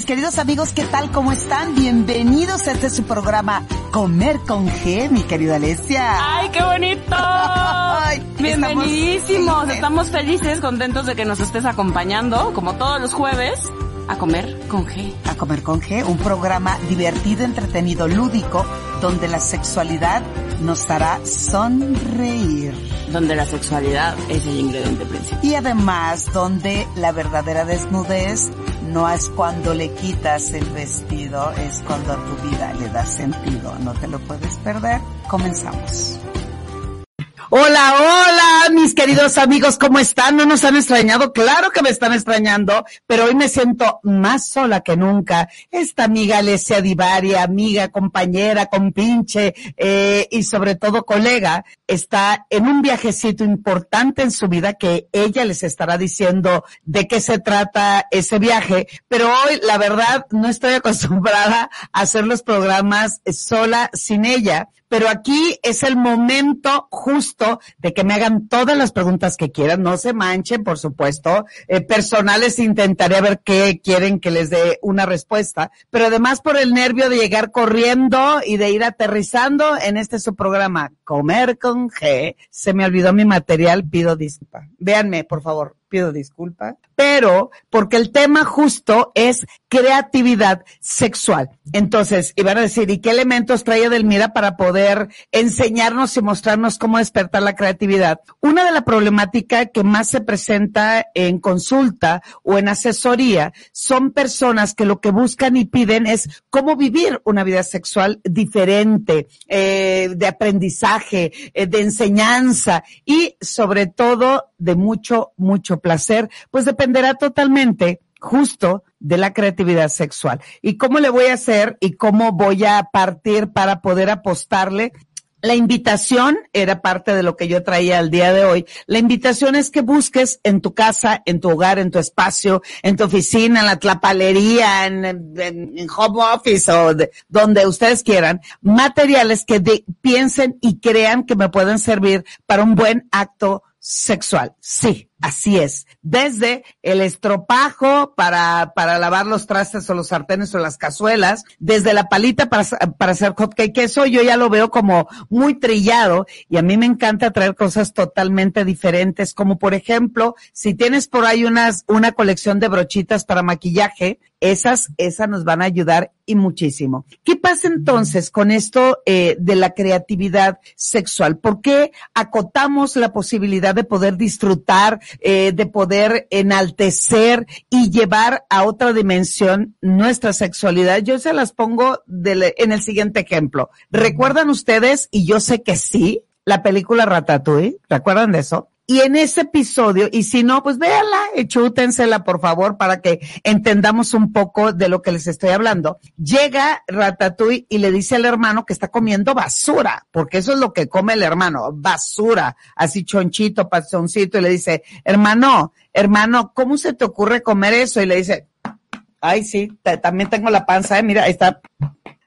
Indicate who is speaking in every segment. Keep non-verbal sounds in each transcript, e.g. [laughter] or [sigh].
Speaker 1: Mis queridos amigos, ¿qué tal? ¿Cómo están? Bienvenidos a este su programa Comer con G, mi querida Alessia.
Speaker 2: ¡Ay, qué bonito! [laughs] Bienvenidísimos. Estamos felices, contentos de que nos estés acompañando, como todos los jueves, a comer con G.
Speaker 1: A comer con G, un programa divertido, entretenido, lúdico, donde la sexualidad nos hará sonreír.
Speaker 2: Donde la sexualidad es el ingrediente principal.
Speaker 1: Y además, donde la verdadera desnudez no es cuando le quitas el vestido, es cuando a tu vida le das sentido. No te lo puedes perder. Comenzamos. Hola, hola, mis queridos amigos, ¿cómo están? ¿No nos han extrañado? Claro que me están extrañando, pero hoy me siento más sola que nunca. Esta amiga Alessia Divari, amiga, compañera, compinche, eh, y sobre todo colega, está en un viajecito importante en su vida que ella les estará diciendo de qué se trata ese viaje, pero hoy la verdad no estoy acostumbrada a hacer los programas sola sin ella pero aquí es el momento justo de que me hagan todas las preguntas que quieran, no se manchen, por supuesto, eh, personales intentaré ver qué quieren que les dé una respuesta, pero además por el nervio de llegar corriendo y de ir aterrizando en este su programa, Comer con G, se me olvidó mi material, pido disculpa. Véanme, por favor pido disculpas, pero porque el tema justo es creatividad sexual. Entonces, iban a decir, ¿y qué elementos trae Edelmira para poder enseñarnos y mostrarnos cómo despertar la creatividad? Una de las problemáticas que más se presenta en consulta o en asesoría son personas que lo que buscan y piden es cómo vivir una vida sexual diferente, eh, de aprendizaje, eh, de enseñanza y sobre todo de mucho, mucho placer, pues dependerá totalmente justo de la creatividad sexual. ¿Y cómo le voy a hacer y cómo voy a partir para poder apostarle? La invitación era parte de lo que yo traía el día de hoy. La invitación es que busques en tu casa, en tu hogar, en tu espacio, en tu oficina, en la tlapalería, en, en, home office o donde ustedes quieran, materiales que piensen y crean que me pueden servir para un buen acto sexual. Sí, Así es. Desde el estropajo para, para lavar los trastes o los sartenes o las cazuelas, desde la palita para, para hacer hotcake, que eso yo ya lo veo como muy trillado y a mí me encanta traer cosas totalmente diferentes, como por ejemplo, si tienes por ahí unas, una colección de brochitas para maquillaje, esas, esas nos van a ayudar y muchísimo. ¿Qué pasa entonces con esto eh, de la creatividad sexual? ¿Por qué acotamos la posibilidad de poder disfrutar eh, de poder enaltecer y llevar a otra dimensión nuestra sexualidad. Yo se las pongo en el siguiente ejemplo. ¿Recuerdan ustedes, y yo sé que sí, la película Ratatouille? ¿Recuerdan de eso? Y en ese episodio, y si no, pues véanla, chútensela por favor para que entendamos un poco de lo que les estoy hablando. Llega Ratatouille y le dice al hermano que está comiendo basura, porque eso es lo que come el hermano, basura, así chonchito, pasoncito, y le dice, hermano, hermano, ¿cómo se te ocurre comer eso? Y le dice, ay sí, también tengo la panza, eh, mira, ahí está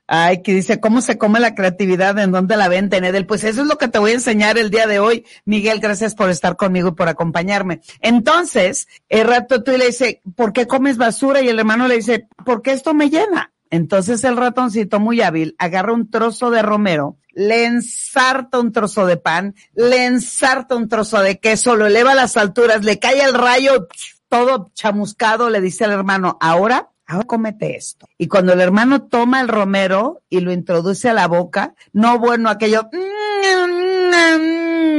Speaker 1: Ay, que dice, ¿cómo se come la creatividad? ¿En dónde la venden, Edel? Pues eso es lo que te voy a enseñar el día de hoy. Miguel, gracias por estar conmigo y por acompañarme. Entonces, el rato tú le dice, ¿por qué comes basura? Y el hermano le dice, porque esto me llena. Entonces el ratoncito muy hábil agarra un trozo de romero, le ensarta un trozo de pan, le ensarta un trozo de queso, lo eleva a las alturas, le cae el rayo todo chamuscado, le dice al hermano, ahora cómete esto. Y cuando el hermano toma el romero y lo introduce a la boca, no bueno aquello,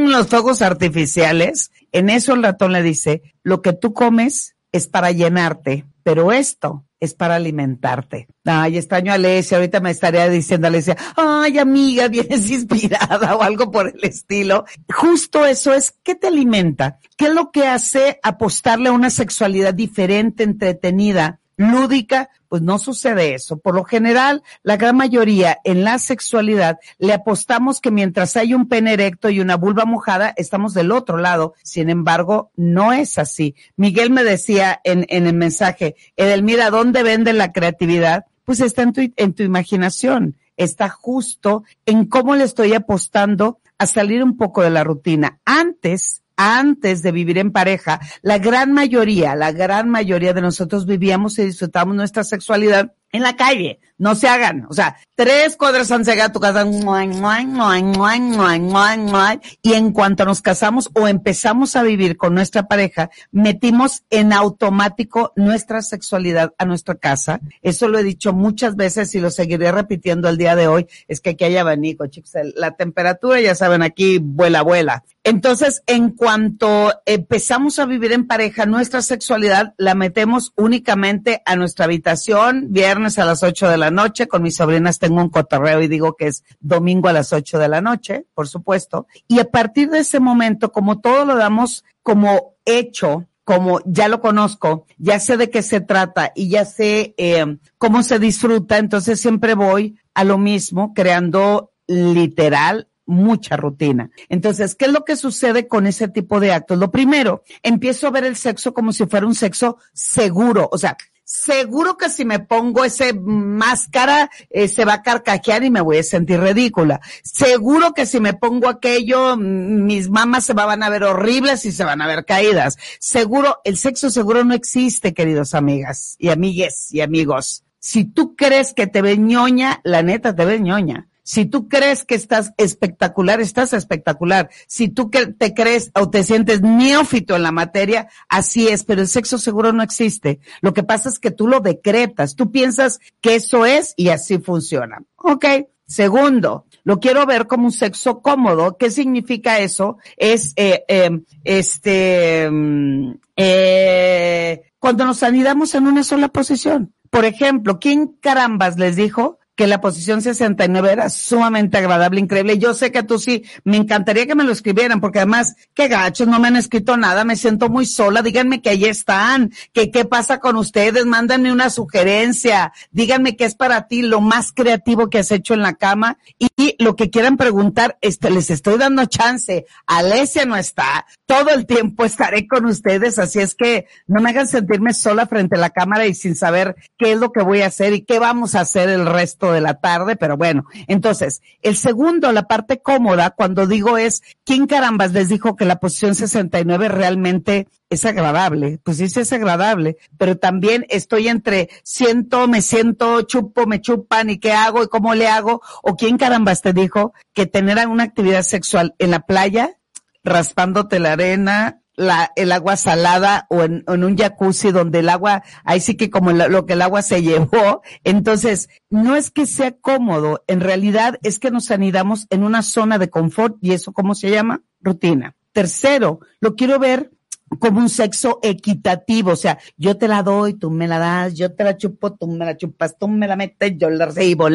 Speaker 1: los fuegos artificiales, en eso el ratón le dice, lo que tú comes es para llenarte, pero esto es para alimentarte. Ay, extraño a Alesia, ahorita me estaría diciendo a Alesia, ay amiga, [laughs] vienes inspirada o algo por el estilo. Justo eso es, ¿qué te alimenta? ¿Qué es lo que hace apostarle a una sexualidad diferente, entretenida? Lúdica, pues no sucede eso. Por lo general, la gran mayoría en la sexualidad le apostamos que mientras hay un pene erecto y una vulva mojada, estamos del otro lado. Sin embargo, no es así. Miguel me decía en, en el mensaje, Edelmira, ¿dónde vende la creatividad? Pues está en tu, en tu imaginación. Está justo en cómo le estoy apostando a salir un poco de la rutina. Antes, antes de vivir en pareja, la gran mayoría, la gran mayoría de nosotros vivíamos y disfrutamos nuestra sexualidad en la calle. No se hagan. O sea, tres cuadras han llegado a tu casa. Y en cuanto nos casamos o empezamos a vivir con nuestra pareja, metimos en automático nuestra sexualidad a nuestra casa. Eso lo he dicho muchas veces y lo seguiré repitiendo el día de hoy. Es que aquí hay abanico, chicos. La temperatura, ya saben, aquí vuela, vuela. Entonces, en cuanto empezamos a vivir en pareja, nuestra sexualidad la metemos únicamente a nuestra habitación, viernes a las 8 de la noche. Con mis sobrinas tengo un cotorreo y digo que es domingo a las 8 de la noche, por supuesto. Y a partir de ese momento, como todo lo damos como hecho, como ya lo conozco, ya sé de qué se trata y ya sé eh, cómo se disfruta, entonces siempre voy a lo mismo, creando literal mucha rutina. Entonces, ¿qué es lo que sucede con ese tipo de actos? Lo primero, empiezo a ver el sexo como si fuera un sexo seguro, o sea, seguro que si me pongo ese máscara eh, se va a carcajear y me voy a sentir ridícula. Seguro que si me pongo aquello mis mamás se van a ver horribles y se van a ver caídas. Seguro, el sexo seguro no existe, queridos amigas y amigues y amigos. Si tú crees que te ve ñoña, la neta te ve ñoña. Si tú crees que estás espectacular, estás espectacular. Si tú te crees o te sientes neófito en la materia, así es, pero el sexo seguro no existe. Lo que pasa es que tú lo decretas, tú piensas que eso es y así funciona. Ok. Segundo, lo quiero ver como un sexo cómodo. ¿Qué significa eso? Es, eh, eh, este, mm, eh, cuando nos anidamos en una sola posición. Por ejemplo, ¿quién carambas les dijo que la posición 69 era sumamente agradable, increíble. Yo sé que tú sí, me encantaría que me lo escribieran, porque además, qué gachos, no me han escrito nada, me siento muy sola, díganme que ahí están, que qué pasa con ustedes, mándenme una sugerencia, díganme qué es para ti lo más creativo que has hecho en la cama y lo que quieran preguntar, este, les estoy dando chance. Alesia no está, todo el tiempo estaré con ustedes, así es que no me hagan sentirme sola frente a la cámara y sin saber qué es lo que voy a hacer y qué vamos a hacer el resto de la tarde, pero bueno. Entonces, el segundo, la parte cómoda, cuando digo es, ¿quién carambas les dijo que la posición 69 realmente es agradable? Pues sí, sí es agradable, pero también estoy entre siento, me siento, chupo, me chupan y qué hago y cómo le hago, o quién carambas te dijo que tener una actividad sexual en la playa, raspándote la arena, la, el agua salada o en, un jacuzzi donde el agua, ahí sí que como lo que el agua se llevó. Entonces, no es que sea cómodo, en realidad es que nos anidamos en una zona de confort y eso, ¿cómo se llama? Rutina. Tercero, lo quiero ver como un sexo equitativo, o sea, yo te la doy, tú me la das, yo te la chupo, tú me la chupas, tú me la metes, yo la recibo,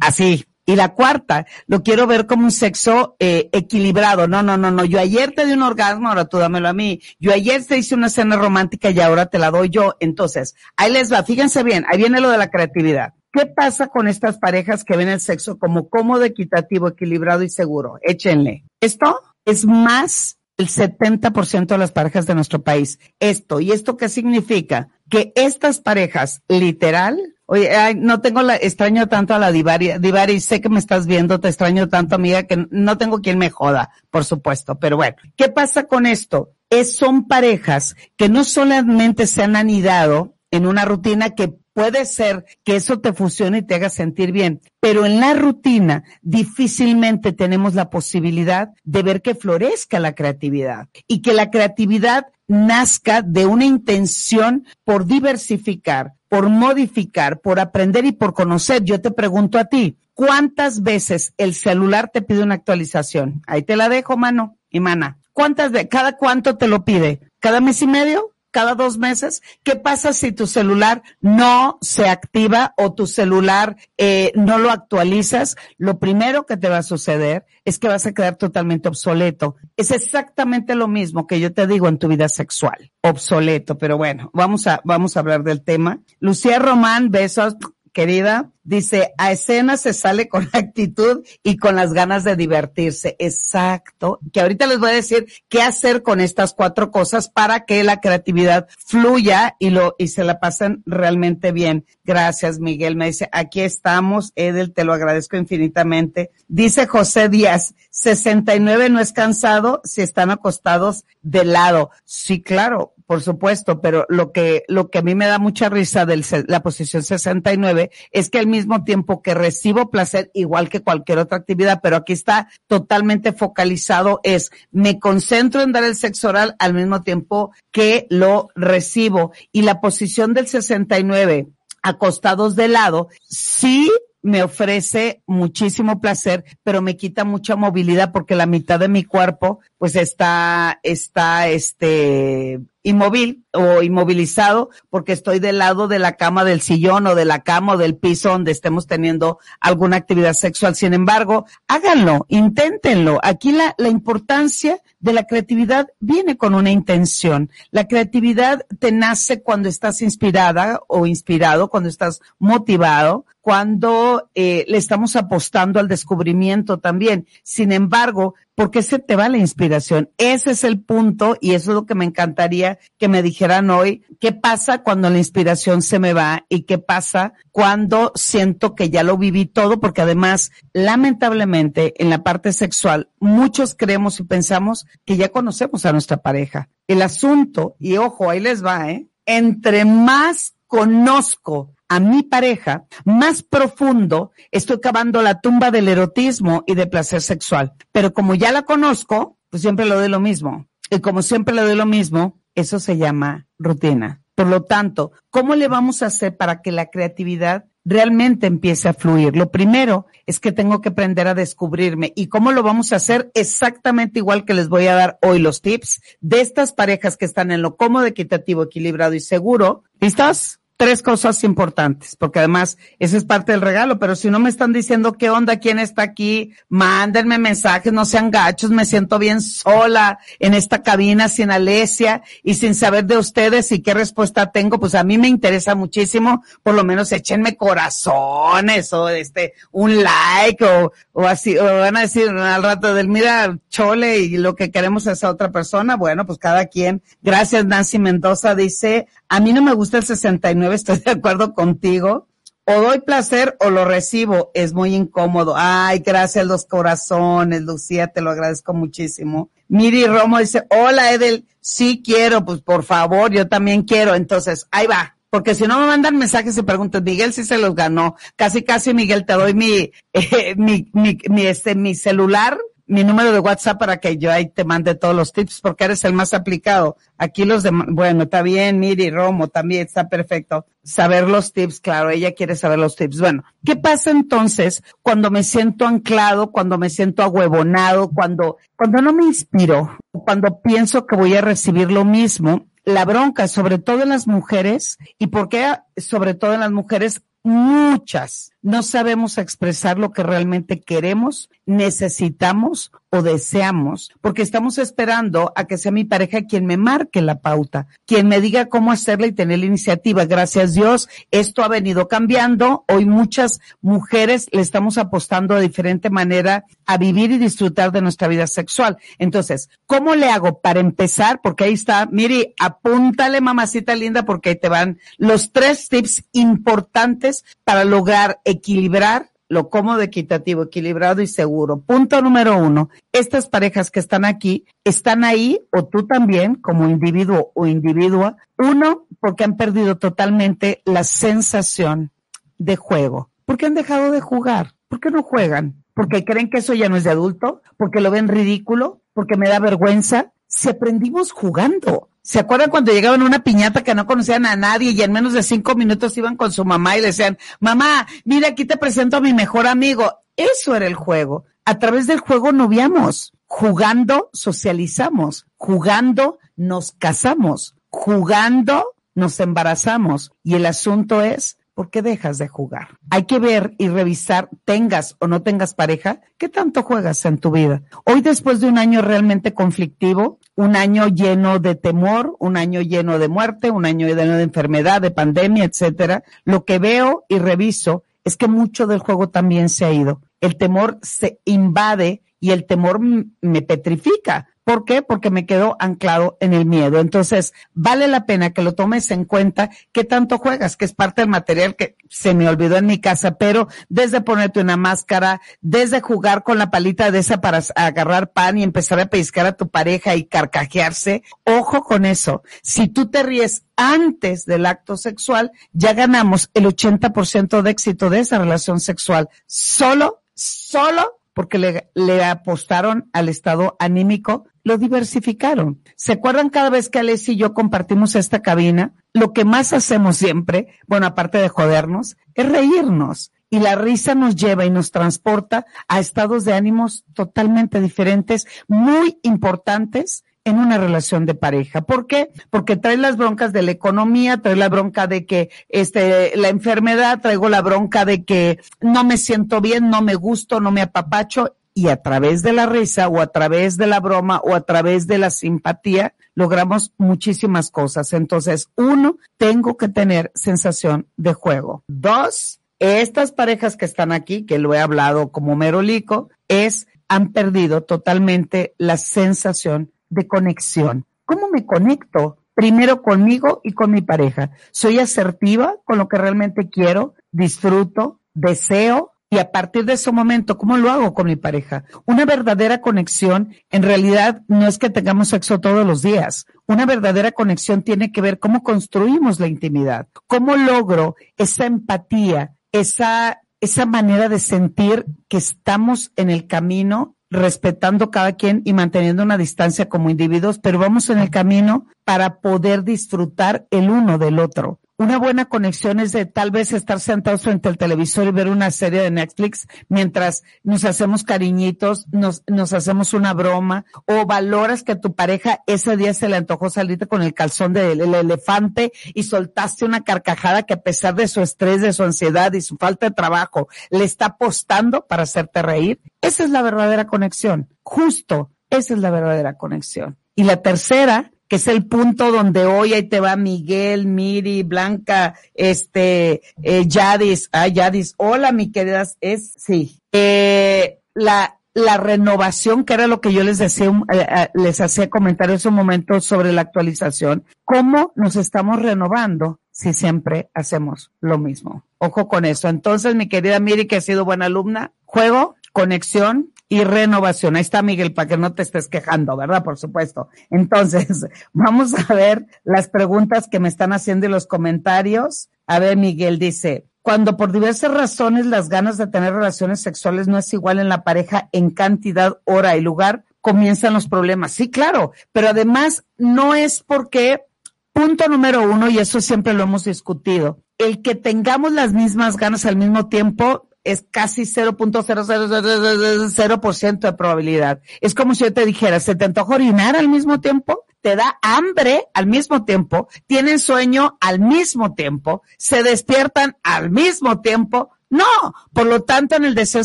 Speaker 1: así, y la cuarta, lo quiero ver como un sexo eh, equilibrado. No, no, no, no. Yo ayer te di un orgasmo, ahora tú dámelo a mí. Yo ayer te hice una cena romántica y ahora te la doy yo. Entonces, ahí les va. Fíjense bien, ahí viene lo de la creatividad. ¿Qué pasa con estas parejas que ven el sexo como cómodo, equitativo, equilibrado y seguro? Échenle. Esto es más el 70% de las parejas de nuestro país. Esto, ¿y esto qué significa? Que estas parejas, literal, Oye, no tengo la, extraño tanto a la Divari, Divari, sé que me estás viendo, te extraño tanto, amiga, que no tengo quien me joda, por supuesto, pero bueno, ¿qué pasa con esto? Es, son parejas que no solamente se han anidado en una rutina que puede ser que eso te funcione y te haga sentir bien, pero en la rutina difícilmente tenemos la posibilidad de ver que florezca la creatividad y que la creatividad nazca de una intención por diversificar, por modificar, por aprender y por conocer. Yo te pregunto a ti, ¿cuántas veces el celular te pide una actualización? Ahí te la dejo, mano y mana. ¿Cuántas veces? ¿Cada cuánto te lo pide? ¿Cada mes y medio? Cada dos meses. ¿Qué pasa si tu celular no se activa o tu celular eh, no lo actualizas? Lo primero que te va a suceder es que vas a quedar totalmente obsoleto. Es exactamente lo mismo que yo te digo en tu vida sexual. Obsoleto, pero bueno, vamos a, vamos a hablar del tema. Lucía Román, besos, querida. Dice, a escena se sale con [laughs] actitud y con las ganas de divertirse. Exacto. Que ahorita les voy a decir qué hacer con estas cuatro cosas para que la creatividad fluya y lo, y se la pasen realmente bien. Gracias, Miguel. Me dice, aquí estamos. Edel, te lo agradezco infinitamente. Dice José Díaz, 69 no es cansado si están acostados de lado. Sí, claro, por supuesto, pero lo que, lo que a mí me da mucha risa de la posición 69 es que al mismo tiempo que recibo placer, igual que cualquier otra actividad, pero aquí está totalmente focalizado, es me concentro en dar el sexo oral al mismo tiempo que lo recibo. Y la posición del 69, acostados de lado, sí me ofrece muchísimo placer, pero me quita mucha movilidad porque la mitad de mi cuerpo pues está, está, este, inmóvil o inmovilizado porque estoy del lado de la cama, del sillón o de la cama o del piso donde estemos teniendo alguna actividad sexual. Sin embargo, háganlo, inténtenlo. Aquí la, la importancia de la creatividad viene con una intención. La creatividad te nace cuando estás inspirada o inspirado, cuando estás motivado, cuando eh, le estamos apostando al descubrimiento también. Sin embargo, ¿por qué se te va la inspiración? Ese es el punto y eso es lo que me encantaría que me dijeran hoy. ¿Qué pasa cuando la inspiración se me va y qué pasa cuando siento que ya lo viví todo? Porque además, lamentablemente, en la parte sexual, muchos creemos y pensamos que ya conocemos a nuestra pareja. El asunto, y ojo, ahí les va, ¿eh? Entre más conozco a mi pareja, más profundo estoy cavando la tumba del erotismo y de placer sexual. Pero como ya la conozco, pues siempre le doy lo mismo. Y como siempre le doy lo mismo, eso se llama rutina. Por lo tanto, ¿cómo le vamos a hacer para que la creatividad realmente empiece a fluir? Lo primero es que tengo que aprender a descubrirme. ¿Y cómo lo vamos a hacer? Exactamente igual que les voy a dar hoy los tips de estas parejas que están en lo cómodo, equitativo, equilibrado y seguro. ¿Listos? Tres cosas importantes, porque además ese es parte del regalo, pero si no me están diciendo qué onda, quién está aquí, mándenme mensajes, no sean gachos, me siento bien sola en esta cabina sin Alesia y sin saber de ustedes y qué respuesta tengo, pues a mí me interesa muchísimo, por lo menos échenme corazones o este, un like o, o así, o van a decir al rato del mira, chole y lo que queremos es a otra persona, bueno, pues cada quien. Gracias Nancy Mendoza dice, a mí no me gusta el 69, estoy de acuerdo contigo. O doy placer o lo recibo, es muy incómodo. Ay, gracias los corazones, Lucía, te lo agradezco muchísimo. Miri Romo dice, hola Edel, sí quiero, pues por favor, yo también quiero. Entonces, ahí va. Porque si no me mandan mensajes y preguntan, Miguel si se los ganó. Casi, casi, Miguel, te doy mi, [laughs] eh, mi, mi, mi, este, mi celular mi número de WhatsApp para que yo ahí te mande todos los tips porque eres el más aplicado. Aquí los demás, bueno, está bien, Miri, Romo también está perfecto. Saber los tips, claro, ella quiere saber los tips. Bueno, ¿qué pasa entonces cuando me siento anclado, cuando me siento ahuevonado, cuando, cuando no me inspiro, cuando pienso que voy a recibir lo mismo? La bronca, sobre todo en las mujeres, y por qué sobre todo en las mujeres, muchas no sabemos expresar lo que realmente queremos, necesitamos o deseamos, porque estamos esperando a que sea mi pareja quien me marque la pauta, quien me diga cómo hacerla y tener la iniciativa. Gracias Dios, esto ha venido cambiando. Hoy muchas mujeres le estamos apostando de diferente manera a vivir y disfrutar de nuestra vida sexual. Entonces, ¿cómo le hago para empezar? Porque ahí está, Miri, apúntale mamacita linda porque ahí te van los tres tips importantes para lograr equilibrar lo cómodo, equitativo, equilibrado y seguro. Punto número uno. Estas parejas que están aquí están ahí, o tú también, como individuo o individua. Uno, porque han perdido totalmente la sensación de juego. Porque han dejado de jugar. ¿Por qué no juegan? Porque creen que eso ya no es de adulto, porque lo ven ridículo, porque me da vergüenza. Si aprendimos jugando, ¿Se acuerdan cuando llegaban a una piñata que no conocían a nadie y en menos de cinco minutos iban con su mamá y le decían, mamá, mira, aquí te presento a mi mejor amigo? Eso era el juego. A través del juego noviamos. Jugando socializamos. Jugando nos casamos. Jugando nos embarazamos. Y el asunto es, ¿por qué dejas de jugar? Hay que ver y revisar, tengas o no tengas pareja, qué tanto juegas en tu vida. Hoy, después de un año realmente conflictivo, un año lleno de temor, un año lleno de muerte, un año lleno de enfermedad, de pandemia, etcétera, lo que veo y reviso es que mucho del juego también se ha ido. El temor se invade y el temor me petrifica. ¿Por qué? Porque me quedo anclado en el miedo. Entonces, vale la pena que lo tomes en cuenta qué tanto juegas, que es parte del material que se me olvidó en mi casa, pero desde ponerte una máscara, desde jugar con la palita de esa para agarrar pan y empezar a pescar a tu pareja y carcajearse, ojo con eso. Si tú te ríes antes del acto sexual, ya ganamos el 80% de éxito de esa relación sexual. Solo, solo porque le, le, apostaron al estado anímico lo diversificaron. ¿Se acuerdan cada vez que Alessi y yo compartimos esta cabina? Lo que más hacemos siempre, bueno, aparte de jodernos, es reírnos. Y la risa nos lleva y nos transporta a estados de ánimos totalmente diferentes, muy importantes en una relación de pareja. ¿Por qué? Porque trae las broncas de la economía, trae la bronca de que este la enfermedad, traigo la bronca de que no me siento bien, no me gusto, no me apapacho y a través de la risa o a través de la broma o a través de la simpatía logramos muchísimas cosas. Entonces, uno, tengo que tener sensación de juego. Dos, estas parejas que están aquí, que lo he hablado como merolico, es, han perdido totalmente la sensación de conexión. ¿Cómo me conecto? Primero conmigo y con mi pareja. Soy asertiva con lo que realmente quiero, disfruto, deseo, y a partir de ese momento, ¿cómo lo hago con mi pareja? Una verdadera conexión, en realidad, no es que tengamos sexo todos los días. Una verdadera conexión tiene que ver cómo construimos la intimidad, cómo logro esa empatía, esa, esa manera de sentir que estamos en el camino respetando cada quien y manteniendo una distancia como individuos, pero vamos en el camino para poder disfrutar el uno del otro una buena conexión es de tal vez estar sentados frente al televisor y ver una serie de Netflix mientras nos hacemos cariñitos, nos, nos hacemos una broma, o valoras que a tu pareja ese día se le antojó salirte con el calzón del elefante y soltaste una carcajada que a pesar de su estrés, de su ansiedad y su falta de trabajo, le está apostando para hacerte reír. Esa es la verdadera conexión. Justo, esa es la verdadera conexión. Y la tercera que es el punto donde hoy ahí te va Miguel, Miri, Blanca, este, eh, Yadis, ah, Yadis, hola mi queridas, es, sí, eh, la, la renovación, que era lo que yo les decía, eh, eh, les hacía comentarios un momento sobre la actualización, cómo nos estamos renovando si siempre hacemos lo mismo. Ojo con eso. Entonces, mi querida Miri, que ha sido buena alumna, juego, conexión, y renovación. Ahí está Miguel, para que no te estés quejando, ¿verdad? Por supuesto. Entonces, [laughs] vamos a ver las preguntas que me están haciendo y los comentarios. A ver, Miguel dice, cuando por diversas razones las ganas de tener relaciones sexuales no es igual en la pareja en cantidad, hora y lugar, comienzan los problemas. Sí, claro, pero además no es porque, punto número uno, y eso siempre lo hemos discutido, el que tengamos las mismas ganas al mismo tiempo es casi 0.000% de probabilidad. Es como si yo te dijera, ¿se te antoja orinar al mismo tiempo? ¿Te da hambre al mismo tiempo? ¿Tienen sueño al mismo tiempo? ¿Se despiertan al mismo tiempo? No, por lo tanto en el deseo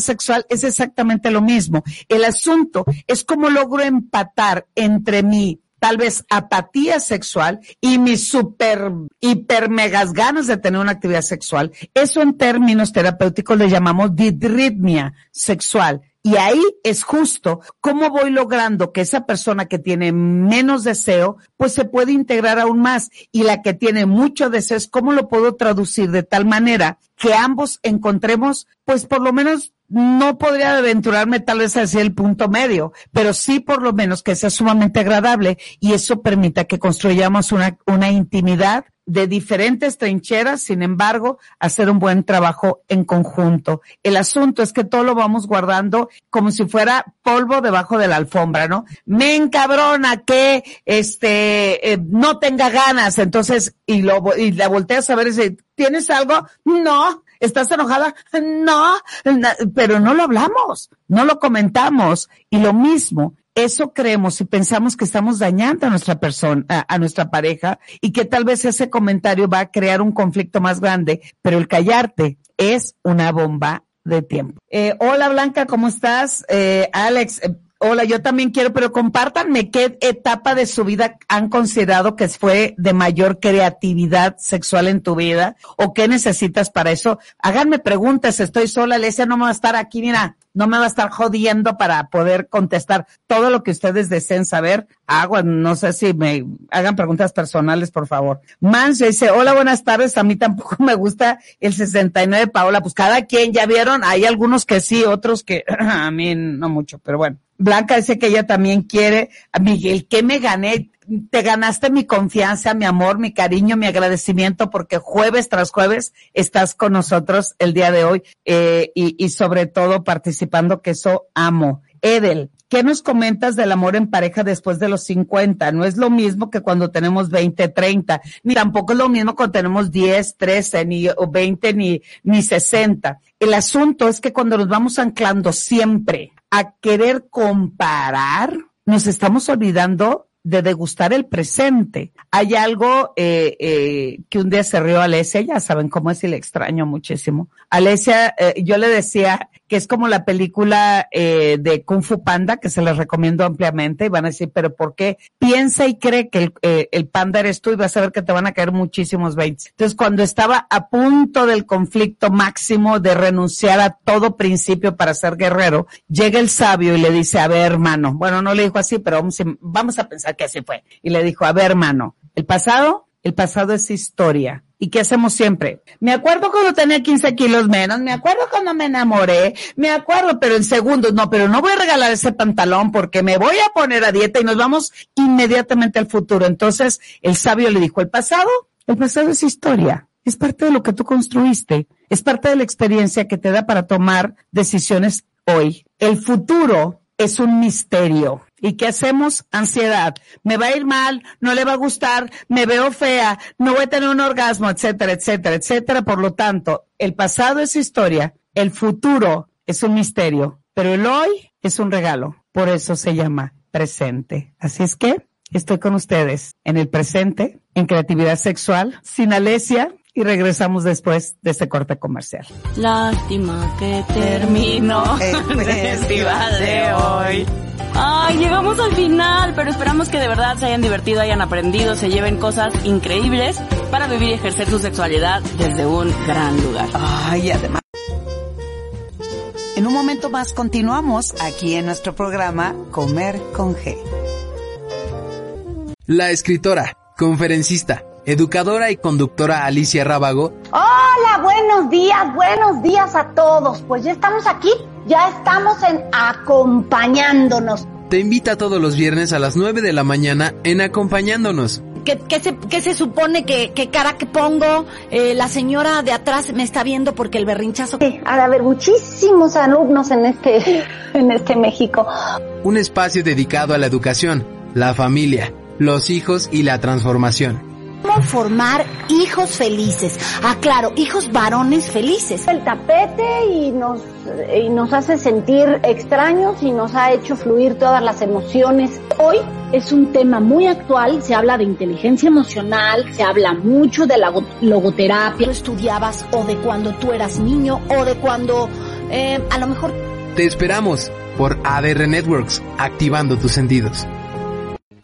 Speaker 1: sexual es exactamente lo mismo. El asunto es cómo logro empatar entre mí tal vez apatía sexual y mis super, hiper, megas ganas de tener una actividad sexual. Eso en términos terapéuticos le llamamos didritmia sexual. Y ahí es justo cómo voy logrando que esa persona que tiene menos deseo, pues se puede integrar aún más. Y la que tiene mucho deseo es cómo lo puedo traducir de tal manera que ambos encontremos, pues por lo menos no podría aventurarme tal vez a decir el punto medio, pero sí por lo menos que sea sumamente agradable y eso permita que construyamos una, una intimidad de diferentes trincheras, sin embargo, hacer un buen trabajo en conjunto. El asunto es que todo lo vamos guardando como si fuera polvo debajo de la alfombra, ¿no? Me encabrona que este eh, no tenga ganas, entonces y lo y la volteas a ver y dice, ¿tienes algo? No, ¿Estás enojada? No, pero no lo hablamos, no lo comentamos. Y lo mismo, eso creemos y pensamos que estamos dañando a nuestra persona, a, nuestra pareja y que tal vez ese comentario va a crear un conflicto más grande, pero el callarte es una bomba de tiempo. Eh, hola Blanca, ¿cómo estás? Eh, Alex, eh, hola, yo también quiero, pero compártanme qué etapa de su vida han considerado que fue de mayor creatividad sexual en tu vida o qué necesitas para eso. Háganme preguntas, estoy sola, Alesia no me va a estar aquí, mira, no me va a estar jodiendo para poder contestar todo lo que ustedes deseen saber. Agua, no sé si me hagan preguntas personales, por favor. Manso dice, hola, buenas tardes, a mí tampoco me gusta el 69, Paola. Pues cada quien, ya vieron, hay algunos que sí, otros que [clears throat] a mí no mucho, pero bueno. Blanca dice que ella también quiere, Miguel, ¿qué me gané? Te ganaste mi confianza, mi amor, mi cariño, mi agradecimiento, porque jueves tras jueves estás con nosotros el día de hoy eh, y, y sobre todo participando, que eso amo. Edel, ¿Qué nos comentas del amor en pareja después de los 50? No es lo mismo que cuando tenemos 20, 30, ni tampoco es lo mismo cuando tenemos 10, 13, ni o 20, ni, ni 60. El asunto es que cuando nos vamos anclando siempre a querer comparar, nos estamos olvidando de degustar el presente. Hay algo eh, eh, que un día se rió Alesia, ya saben cómo es y le extraño muchísimo. Alesia, eh, yo le decía que es como la película eh, de Kung Fu Panda, que se les recomiendo ampliamente, y van a decir, pero ¿por qué? Piensa y cree que el, eh, el panda eres tú y vas a ver que te van a caer muchísimos baits. Entonces, cuando estaba a punto del conflicto máximo de renunciar a todo principio para ser guerrero, llega el sabio y le dice, a ver, hermano, bueno, no le dijo así, pero vamos, vamos a pensar que así fue. Y le dijo, a ver, hermano, el pasado, el pasado es historia. ¿Y qué hacemos siempre? Me acuerdo cuando tenía 15 kilos menos, me acuerdo cuando me enamoré, me acuerdo, pero en segundos, no, pero no voy a regalar ese pantalón porque me voy a poner a dieta y nos vamos inmediatamente al futuro. Entonces, el sabio le dijo, el pasado, el pasado es historia. Es parte de lo que tú construiste. Es parte de la experiencia que te da para tomar decisiones hoy. El futuro es un misterio. ¿Y qué hacemos? Ansiedad. Me va a ir mal, no le va a gustar, me veo fea, no voy a tener un orgasmo, etcétera, etcétera, etcétera. Por lo tanto, el pasado es historia, el futuro es un misterio, pero el hoy es un regalo. Por eso se llama presente. Así es que estoy con ustedes en el presente, en creatividad sexual, sin Alesia, y regresamos después de este corte comercial.
Speaker 2: Lástima que terminó [laughs]
Speaker 1: El
Speaker 2: el festival de hoy. Ay, llegamos al final, pero esperamos que de verdad se hayan divertido, hayan aprendido, se lleven cosas increíbles para vivir y ejercer su sexualidad desde un gran lugar.
Speaker 1: Ay, además. En un momento más continuamos aquí en nuestro programa Comer con G.
Speaker 3: La escritora, conferencista, educadora y conductora Alicia Rábago
Speaker 4: Hola, buenos días, buenos días a todos. Pues ya estamos aquí, ya estamos en acompañándonos.
Speaker 3: te invita todos los viernes a las 9 de la mañana en Acompañándonos.
Speaker 5: ¿Qué, qué se, qué se supone que, qué cara que pongo? Eh, la señora de atrás me está viendo porque el berrinchazo...
Speaker 4: Sí, ha de haber muchísimos alumnos en este, [laughs] en este México.
Speaker 3: Un espacio dedicado a la educación, la familia, los hijos y la transformación.
Speaker 5: ¿Cómo formar hijos felices? Ah, claro, hijos varones felices.
Speaker 4: El tapete y nos, y nos hace sentir extraños y nos ha hecho fluir todas las emociones.
Speaker 6: Hoy es un tema muy actual, se habla de inteligencia emocional, se habla mucho de la go- logoterapia.
Speaker 5: Tú estudiabas o de cuando tú eras niño o de cuando eh, a lo mejor
Speaker 3: Te esperamos por ADR Networks, activando tus sentidos.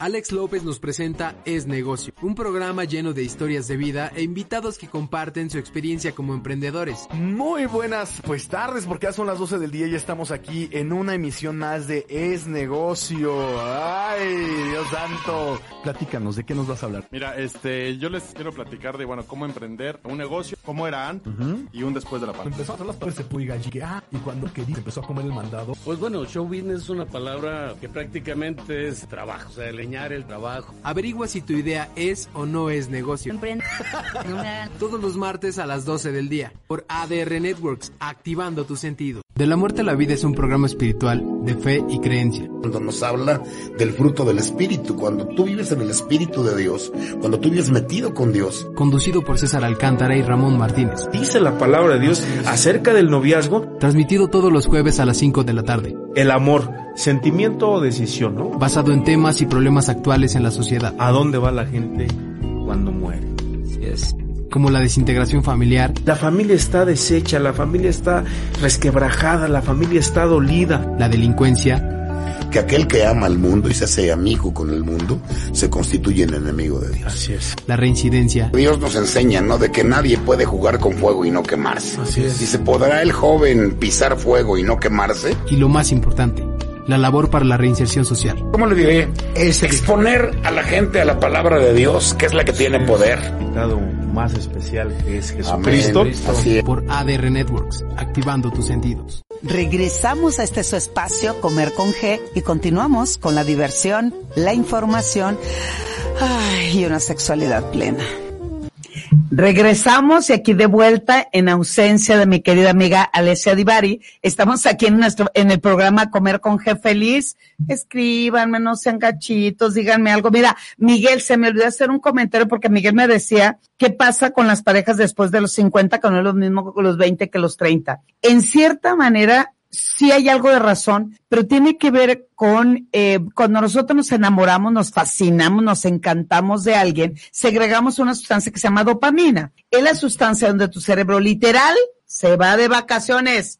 Speaker 3: Alex López nos presenta Es Negocio, un programa lleno de historias de vida e invitados que comparten su experiencia como emprendedores.
Speaker 7: Muy buenas pues tardes porque ya son las 12 del día y ya estamos aquí en una emisión más de Es Negocio. Ay, Dios santo. Platícanos, ¿de qué nos vas a hablar?
Speaker 8: Mira, este, yo les quiero platicar de, bueno, cómo emprender un negocio, cómo era antes y un después de la pandemia.
Speaker 9: Empezó a hacer las cosas de puiga y ah, y cuando quería empezó a comer el mandado.
Speaker 10: Pues bueno, show business es una palabra que prácticamente es trabajo, o sea, el trabajo.
Speaker 3: Averigua si tu idea es o no es negocio. Todos los martes a las 12 del día por ADR Networks, activando tu sentido. De la muerte a la vida es un programa espiritual de fe y creencia.
Speaker 11: cuando nos habla del fruto del Espíritu, cuando tú vives en el Espíritu de Dios, cuando tú vives metido con Dios.
Speaker 3: Conducido por César Alcántara y Ramón Martínez.
Speaker 12: Dice la palabra de Dios acerca del noviazgo,
Speaker 3: Transmitido todos los jueves a las 5 de la tarde.
Speaker 12: el amor, sentimiento o decisión, ¿no?
Speaker 3: Basado en temas y problemas actuales en la sociedad.
Speaker 12: ¿A dónde va la gente cuando muere?
Speaker 3: Como la desintegración familiar,
Speaker 12: La familia está deshecha, la familia está resquebrajada, la familia está dolida.
Speaker 3: la delincuencia,
Speaker 11: que aquel que ama al mundo y se hace amigo con el mundo, se constituye en enemigo de Dios.
Speaker 3: Así es. La reincidencia.
Speaker 11: Dios nos enseña, ¿no? De que nadie puede jugar con fuego y no quemarse.
Speaker 3: Así es.
Speaker 11: Dice, ¿podrá el joven pisar fuego y no quemarse?
Speaker 3: Y lo más importante, la labor para la reinserción social.
Speaker 11: ¿Cómo le diré? Es exponer a la gente a la palabra de Dios, que es la que tiene poder.
Speaker 12: Dado más especial que es Jesucristo.
Speaker 11: Así es.
Speaker 3: Por ADR Networks, activando tus sentidos.
Speaker 1: Regresamos a este su espacio, Comer con G, y continuamos con la diversión, la información ay, y una sexualidad plena. Regresamos y aquí de vuelta en ausencia de mi querida amiga Alessia Divari. Estamos aquí en nuestro, en el programa Comer con G Feliz. Escríbanme, no sean gachitos, díganme algo. Mira, Miguel, se me olvidó hacer un comentario porque Miguel me decía, ¿qué pasa con las parejas después de los 50 que no es lo mismo que los 20 que los 30? En cierta manera, sí hay algo de razón, pero tiene que ver con eh, cuando nosotros nos enamoramos, nos fascinamos, nos encantamos de alguien, segregamos una sustancia que se llama dopamina. Es la sustancia donde tu cerebro literal se va de vacaciones.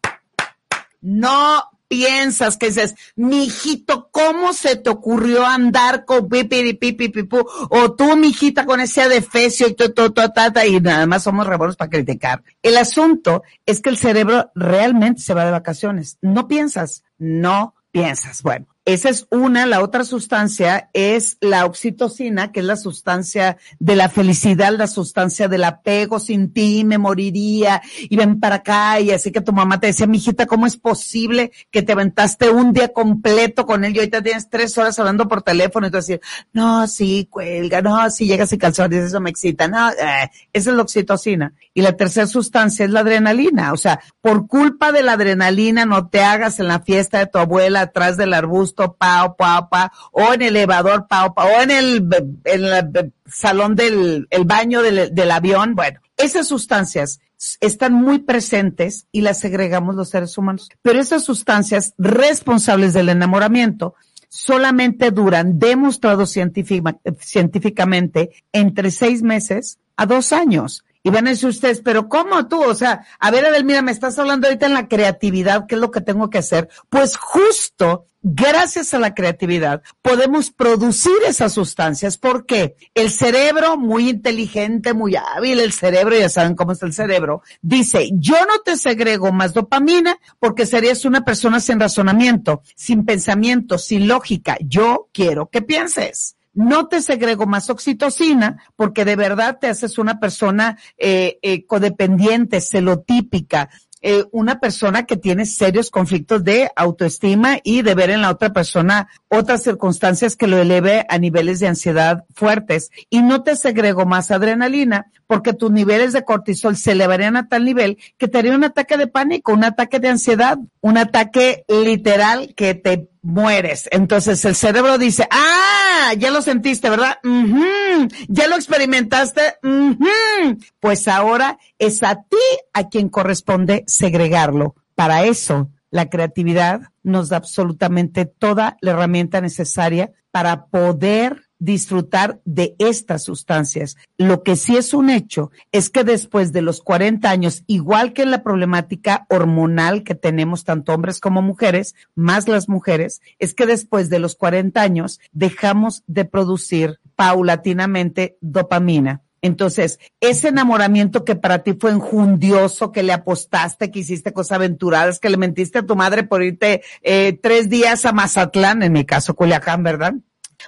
Speaker 1: No piensas que dices, mijito, ¿cómo se te ocurrió andar con pipiripipipipu? O tú, mijita, con ese adefesio y todo, todo, todo, tata, y nada más somos rebuenos para criticar. El asunto es que el cerebro realmente se va de vacaciones. No piensas, no piensas. Bueno, esa es una. La otra sustancia es la oxitocina, que es la sustancia de la felicidad, la sustancia del apego. Sin ti me moriría y ven para acá. Y así que tu mamá te decía, mijita, ¿cómo es posible que te aventaste un día completo con él y ahorita tienes tres horas hablando por teléfono y tú decir, no, sí, cuelga, no, sí, llegas y calzones, eso me excita. No, eh, esa es la oxitocina. Y la tercera sustancia es la adrenalina. O sea, por culpa de la adrenalina no te hagas en la fiesta de tu abuela atrás del arbusto pao, pao, o en el elevador, pao, pao, o en el, en el salón del el baño del, del avión. Bueno, esas sustancias están muy presentes y las segregamos los seres humanos. Pero esas sustancias responsables del enamoramiento solamente duran, demostrado científicamente, entre seis meses a dos años. Y van a decir ustedes, pero ¿cómo tú? O sea, a ver, Adel, mira, me estás hablando ahorita en la creatividad, ¿qué es lo que tengo que hacer? Pues justo gracias a la creatividad podemos producir esas sustancias porque el cerebro muy inteligente, muy hábil, el cerebro, ya saben cómo es el cerebro, dice, yo no te segrego más dopamina porque serías una persona sin razonamiento, sin pensamiento, sin lógica. Yo quiero que pienses no te segrego más oxitocina porque de verdad te haces una persona eh, eh, codependiente, celotípica, eh, una persona que tiene serios conflictos de autoestima y de ver en la otra persona otras circunstancias que lo eleve a niveles de ansiedad fuertes. Y no te segrego más adrenalina porque tus niveles de cortisol se elevarían a tal nivel que te haría un ataque de pánico, un ataque de ansiedad, un ataque literal que te mueres. Entonces el cerebro dice, ah, ya lo sentiste, ¿verdad? Ujú. Ya lo experimentaste. Ujú. Pues ahora es a ti a quien corresponde segregarlo. Para eso, la creatividad nos da absolutamente toda la herramienta necesaria para poder disfrutar de estas sustancias. Lo que sí es un hecho es que después de los 40 años, igual que la problemática hormonal que tenemos tanto hombres como mujeres, más las mujeres, es que después de los 40 años dejamos de producir paulatinamente dopamina. Entonces, ese enamoramiento que para ti fue enjundioso, que le apostaste, que hiciste cosas aventuradas, que le mentiste a tu madre por irte eh, tres días a Mazatlán, en mi caso Culiacán, ¿verdad?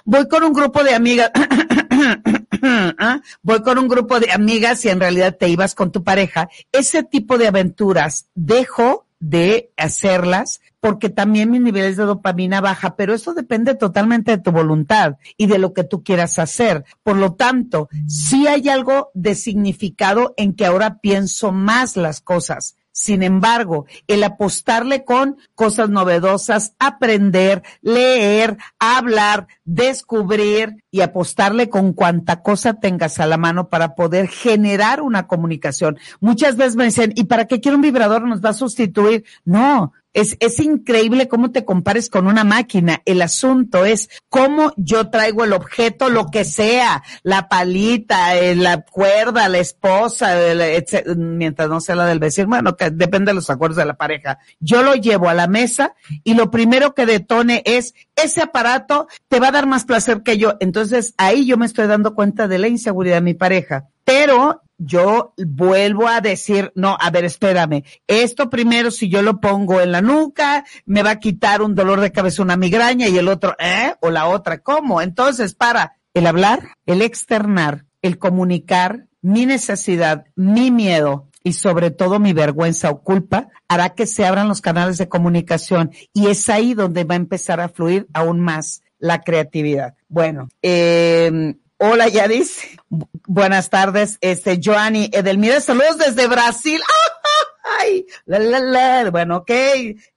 Speaker 1: Voy con un grupo de amigas, [coughs] ¿ah? voy con un grupo de amigas y en realidad te ibas con tu pareja. Ese tipo de aventuras dejo de hacerlas porque también mis niveles de dopamina baja, pero eso depende totalmente de tu voluntad y de lo que tú quieras hacer. Por lo tanto, sí hay algo de significado en que ahora pienso más las cosas. Sin embargo, el apostarle con cosas novedosas, aprender, leer, hablar, descubrir y apostarle con cuanta cosa tengas a la mano para poder generar una comunicación. Muchas veces me dicen, ¿y para qué quiero un vibrador? ¿Nos va a sustituir? No, Es, es increíble cómo te compares con una máquina. El asunto es cómo yo traigo el objeto, lo que sea, la palita, eh, la cuerda, la esposa, mientras no sea la del vecino, bueno, que depende de los acuerdos de la pareja. Yo lo llevo a la mesa y lo primero que detone es ese aparato te va a dar más placer que yo. Entonces ahí yo me estoy dando cuenta de la inseguridad de mi pareja. Pero yo vuelvo a decir, no, a ver, espérame, esto primero si yo lo pongo en la nuca, me va a quitar un dolor de cabeza, una migraña y el otro, ¿eh? O la otra, ¿cómo? Entonces, para el hablar, el externar, el comunicar mi necesidad, mi miedo, y sobre todo mi vergüenza o culpa hará que se abran los canales de comunicación y es ahí donde va a empezar a fluir aún más la creatividad. Bueno, eh, Hola, Yadis. Buenas tardes. Este, Joanny Edelmira, saludos desde Brasil. Ay, la, la, la. Bueno, ok,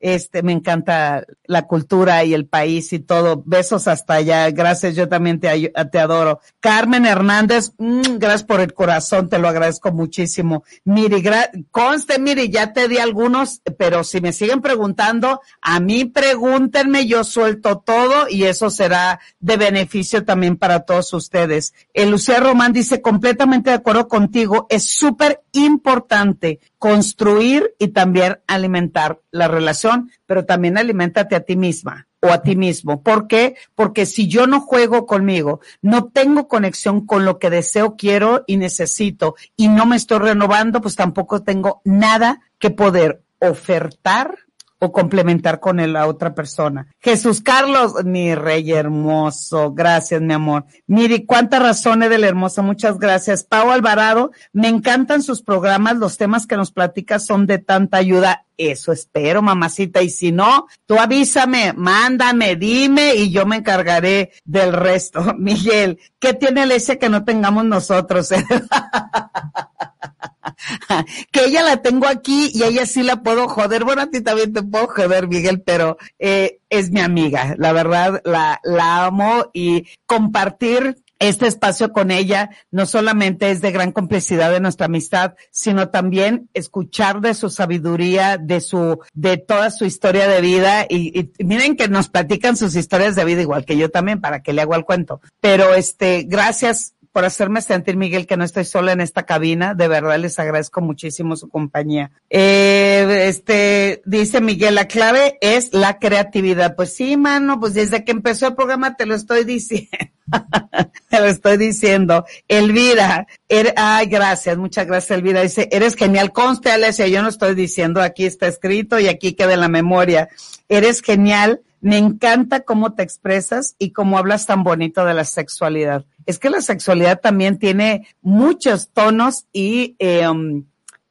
Speaker 1: este, me encanta la cultura y el país y todo. Besos hasta allá. Gracias, yo también te, adoro. Carmen Hernández, mmm, gracias por el corazón, te lo agradezco muchísimo. Miri, conste, Miri, ya te di algunos, pero si me siguen preguntando, a mí pregúntenme, yo suelto todo y eso será de beneficio también para todos ustedes. El Lucía Román dice, completamente de acuerdo contigo, es súper importante construir y también alimentar la relación, pero también alimentate a ti misma o a ti mismo. ¿Por qué? Porque si yo no juego conmigo, no tengo conexión con lo que deseo, quiero y necesito y no me estoy renovando, pues tampoco tengo nada que poder ofertar o complementar con la otra persona. Jesús Carlos, mi rey hermoso, gracias mi amor. Miri, cuánta razones del hermoso, muchas gracias. Pau Alvarado, me encantan sus programas, los temas que nos platicas son de tanta ayuda. Eso espero, mamacita, y si no, tú avísame, mándame, dime y yo me encargaré del resto. [laughs] Miguel, ¿qué tiene el ese que no tengamos nosotros? [laughs] [laughs] que ella la tengo aquí y ella sí la puedo joder. Bueno, a ti también te puedo joder, Miguel, pero eh, es mi amiga. La verdad, la, la amo y compartir este espacio con ella no solamente es de gran complicidad de nuestra amistad, sino también escuchar de su sabiduría, de su, de toda su historia de vida y, y, miren que nos platican sus historias de vida igual que yo también para que le hago el cuento. Pero este, gracias por hacerme sentir, Miguel, que no estoy sola en esta cabina. De verdad les agradezco muchísimo su compañía. Eh, este, dice Miguel, la clave es la creatividad. Pues sí, mano, pues desde que empezó el programa te lo estoy diciendo. [laughs] te lo estoy diciendo. Elvira, er, ay, gracias, muchas gracias, Elvira. Dice, eres genial. Conste, Alessia, yo no estoy diciendo, aquí está escrito y aquí queda en la memoria. Eres genial. Me encanta cómo te expresas y cómo hablas tan bonito de la sexualidad es que la sexualidad también tiene muchos tonos y um,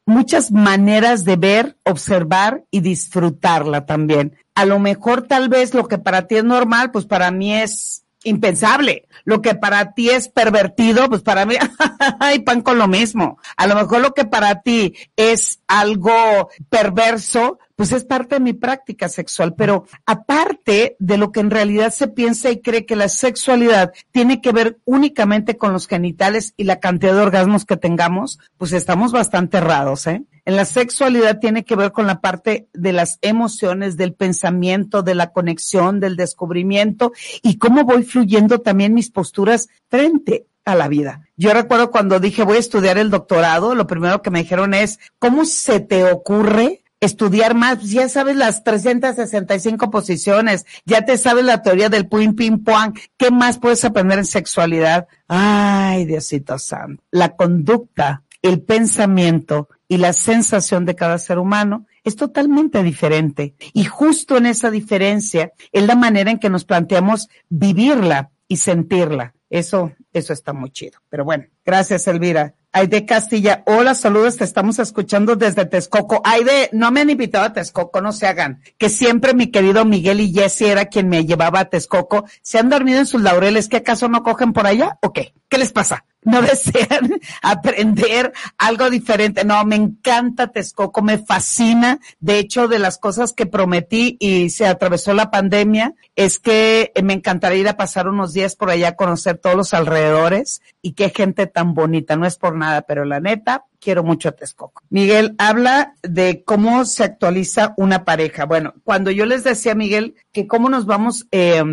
Speaker 1: muchas maneras de ver, observar y disfrutarla también. A lo mejor tal vez lo que para ti es normal, pues para mí es impensable. Lo que para ti es pervertido, pues para mí [laughs] hay pan con lo mismo. A lo mejor lo que para ti es algo perverso, pues es parte de mi práctica sexual, pero aparte de lo que en realidad se piensa y cree que la sexualidad tiene que ver únicamente con los genitales y la cantidad de orgasmos que tengamos, pues estamos bastante errados, ¿eh? En la sexualidad tiene que ver con la parte de las emociones, del pensamiento, de la conexión, del descubrimiento y cómo voy fluyendo también mis posturas frente a la vida. Yo recuerdo cuando dije voy a estudiar el doctorado, lo primero que me dijeron es, ¿cómo se te ocurre estudiar más, ya sabes las 365 posiciones, ya te sabes la teoría del ping ping pong, ¿qué más puedes aprender en sexualidad? Ay, Diosito Santo, la conducta, el pensamiento y la sensación de cada ser humano es totalmente diferente. Y justo en esa diferencia es la manera en que nos planteamos vivirla y sentirla. Eso, eso está muy chido. Pero bueno, gracias Elvira. Aide Castilla, hola, saludos, te estamos escuchando desde Texcoco. Aide, no me han invitado a Texcoco, no se hagan. Que siempre mi querido Miguel y Jesse era quien me llevaba a Texcoco. ¿Se han dormido en sus laureles? ¿Qué acaso no cogen por allá? ¿O qué? ¿Qué les pasa? ¿No [laughs] desean aprender algo diferente? No, me encanta Texcoco, me fascina. De hecho, de las cosas que prometí y se atravesó la pandemia, es que me encantaría ir a pasar unos días por allá a conocer todos los alrededores y qué gente tan bonita, no es por nada, pero la neta, quiero mucho a Texcoco. Miguel habla de cómo se actualiza una pareja. Bueno, cuando yo les decía, Miguel, que cómo nos vamos, eh,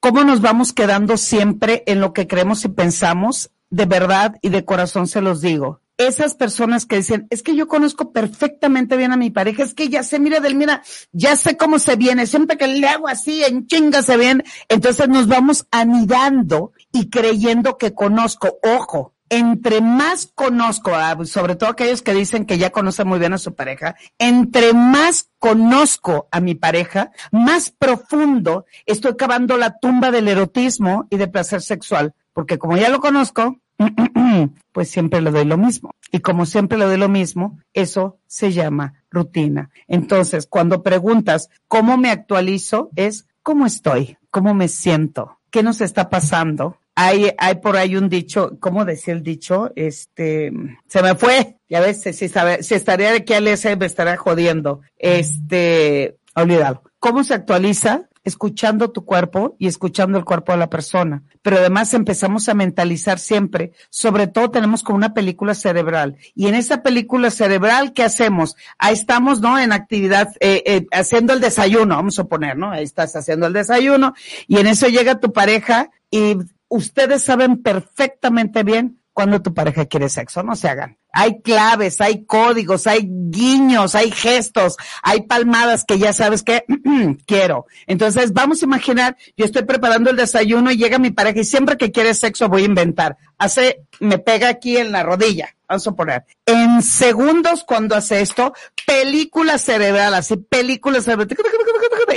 Speaker 1: cómo nos vamos quedando siempre en lo que creemos y pensamos, de verdad y de corazón se los digo. Esas personas que dicen, es que yo conozco perfectamente bien a mi pareja, es que ya sé, mira, Delmira, ya sé cómo se viene, siempre que le hago así, en chinga se viene. Entonces nos vamos anidando y creyendo que conozco. Ojo, entre más conozco, sobre todo aquellos que dicen que ya conocen muy bien a su pareja, entre más conozco a mi pareja, más profundo estoy cavando la tumba del erotismo y del placer sexual, porque como ya lo conozco, [clears throat] pues siempre le doy lo mismo. Y como siempre le doy lo mismo, eso se llama rutina. Entonces, cuando preguntas cómo me actualizo, es cómo estoy, cómo me siento, qué nos está pasando. Hay, hay por ahí un dicho, ¿cómo decía el dicho? Este, se me fue. Ya ves, si, si estaría aquí al ese me estaría jodiendo. Este, olvídalo. ¿Cómo se actualiza? Escuchando tu cuerpo y escuchando el cuerpo de la persona. Pero además empezamos a mentalizar siempre. Sobre todo tenemos como una película cerebral. Y en esa película cerebral, ¿qué hacemos? Ahí estamos, ¿no? En actividad, eh, eh, haciendo el desayuno, vamos a poner, ¿no? Ahí estás haciendo el desayuno y en eso llega tu pareja y ustedes saben perfectamente bien cuando tu pareja quiere sexo, no se hagan. Hay claves, hay códigos, hay guiños, hay gestos, hay palmadas que ya sabes que [clears throat] quiero. Entonces vamos a imaginar, yo estoy preparando el desayuno y llega mi pareja y siempre que quiere sexo voy a inventar. Hace, me pega aquí en la rodilla, vamos a poner. En segundos cuando hace esto, película cerebral, así, película cerebral.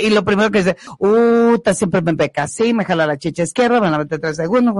Speaker 1: Y lo primero que dice, uh, siempre me peca así, me jala la chicha izquierda, me la mete tres segundos.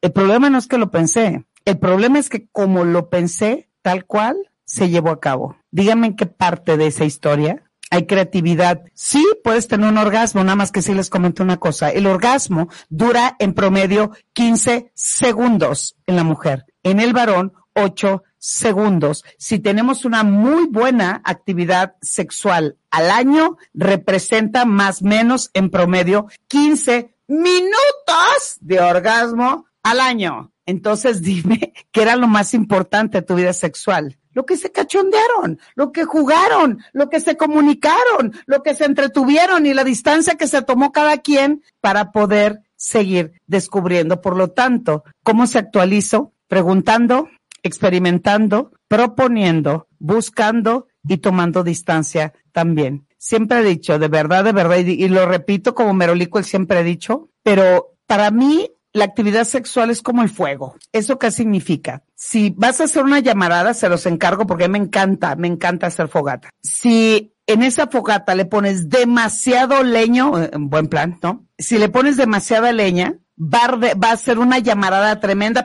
Speaker 1: El problema no es que lo pensé. El problema es que como lo pensé, tal cual, se llevó a cabo. Díganme en qué parte de esa historia hay creatividad. Sí, puedes tener un orgasmo, nada más que sí les comento una cosa. El orgasmo dura en promedio 15 segundos en la mujer. En el varón, 8 segundos. Si tenemos una muy buena actividad sexual al año, representa más o menos en promedio 15 minutos de orgasmo al año. Entonces [laughs] dime qué era lo más importante de tu vida sexual. Lo que se cachondearon, lo que jugaron, lo que se comunicaron, lo que se entretuvieron y la distancia que se tomó cada quien para poder seguir descubriendo. Por lo tanto, ¿cómo se actualizó? Preguntando, experimentando, proponiendo, buscando y tomando distancia también. Siempre he dicho, de verdad, de verdad, y, y lo repito como Merolico, él siempre ha dicho, pero para mí la actividad sexual es como el fuego. ¿Eso qué significa? Si vas a hacer una llamarada, se los encargo porque me encanta, me encanta hacer fogata. Si en esa fogata le pones demasiado leño, eh, en buen plan, ¿no? Si le pones demasiada leña, va a, ser una llamarada tremenda,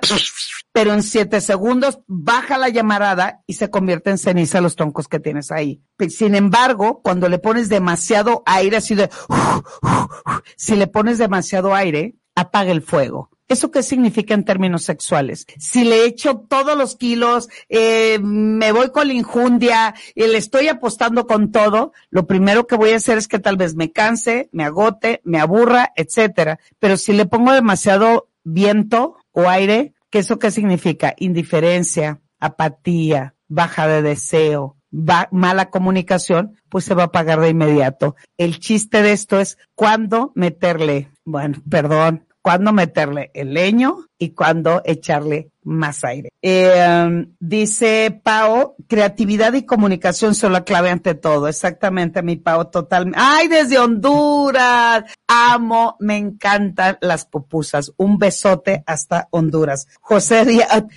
Speaker 1: pero en siete segundos baja la llamarada y se convierte en ceniza los troncos que tienes ahí. Sin embargo, cuando le pones demasiado aire, así de, si le pones demasiado aire, apaga el fuego. ¿Eso qué significa en términos sexuales? Si le echo todos los kilos, eh, me voy con la injundia y le estoy apostando con todo, lo primero que voy a hacer es que tal vez me canse, me agote, me aburra, etcétera. Pero si le pongo demasiado viento o aire, ¿qué eso qué significa? Indiferencia, apatía, baja de deseo, mala comunicación, pues se va a apagar de inmediato. El chiste de esto es cuándo meterle, bueno, perdón, cuándo meterle el leño y cuándo echarle más aire. Eh, dice Pau, creatividad y comunicación son la clave ante todo. Exactamente, mi Pau, totalmente. ¡Ay, desde Honduras! Amo, me encantan las pupusas. Un besote hasta Honduras. José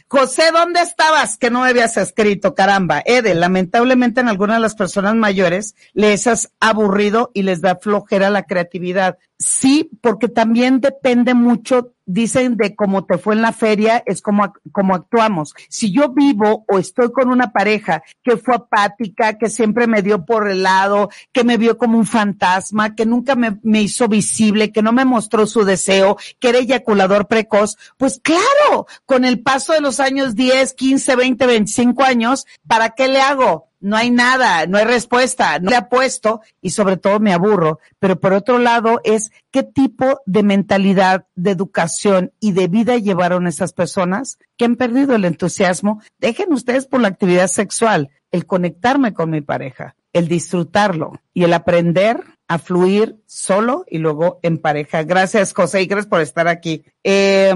Speaker 1: José, ¿dónde estabas? Que no me habías escrito, caramba. Ede, lamentablemente en algunas de las personas mayores les has aburrido y les da flojera la creatividad. Sí, porque también depende mucho dicen de cómo te fue en la feria, es como, como actuamos. Si yo vivo o estoy con una pareja que fue apática, que siempre me dio por el lado, que me vio como un fantasma, que nunca me, me hizo visible, que no me mostró su deseo, que era eyaculador precoz, pues claro, con el paso de los años 10, 15, 20, 25 años, ¿para qué le hago? No hay nada, no hay respuesta, no le apuesto y sobre todo me aburro. Pero por otro lado es qué tipo de mentalidad, de educación y de vida llevaron esas personas que han perdido el entusiasmo. Dejen ustedes por la actividad sexual, el conectarme con mi pareja, el disfrutarlo y el aprender a fluir solo y luego en pareja. Gracias, José, y gracias por estar aquí. Eh,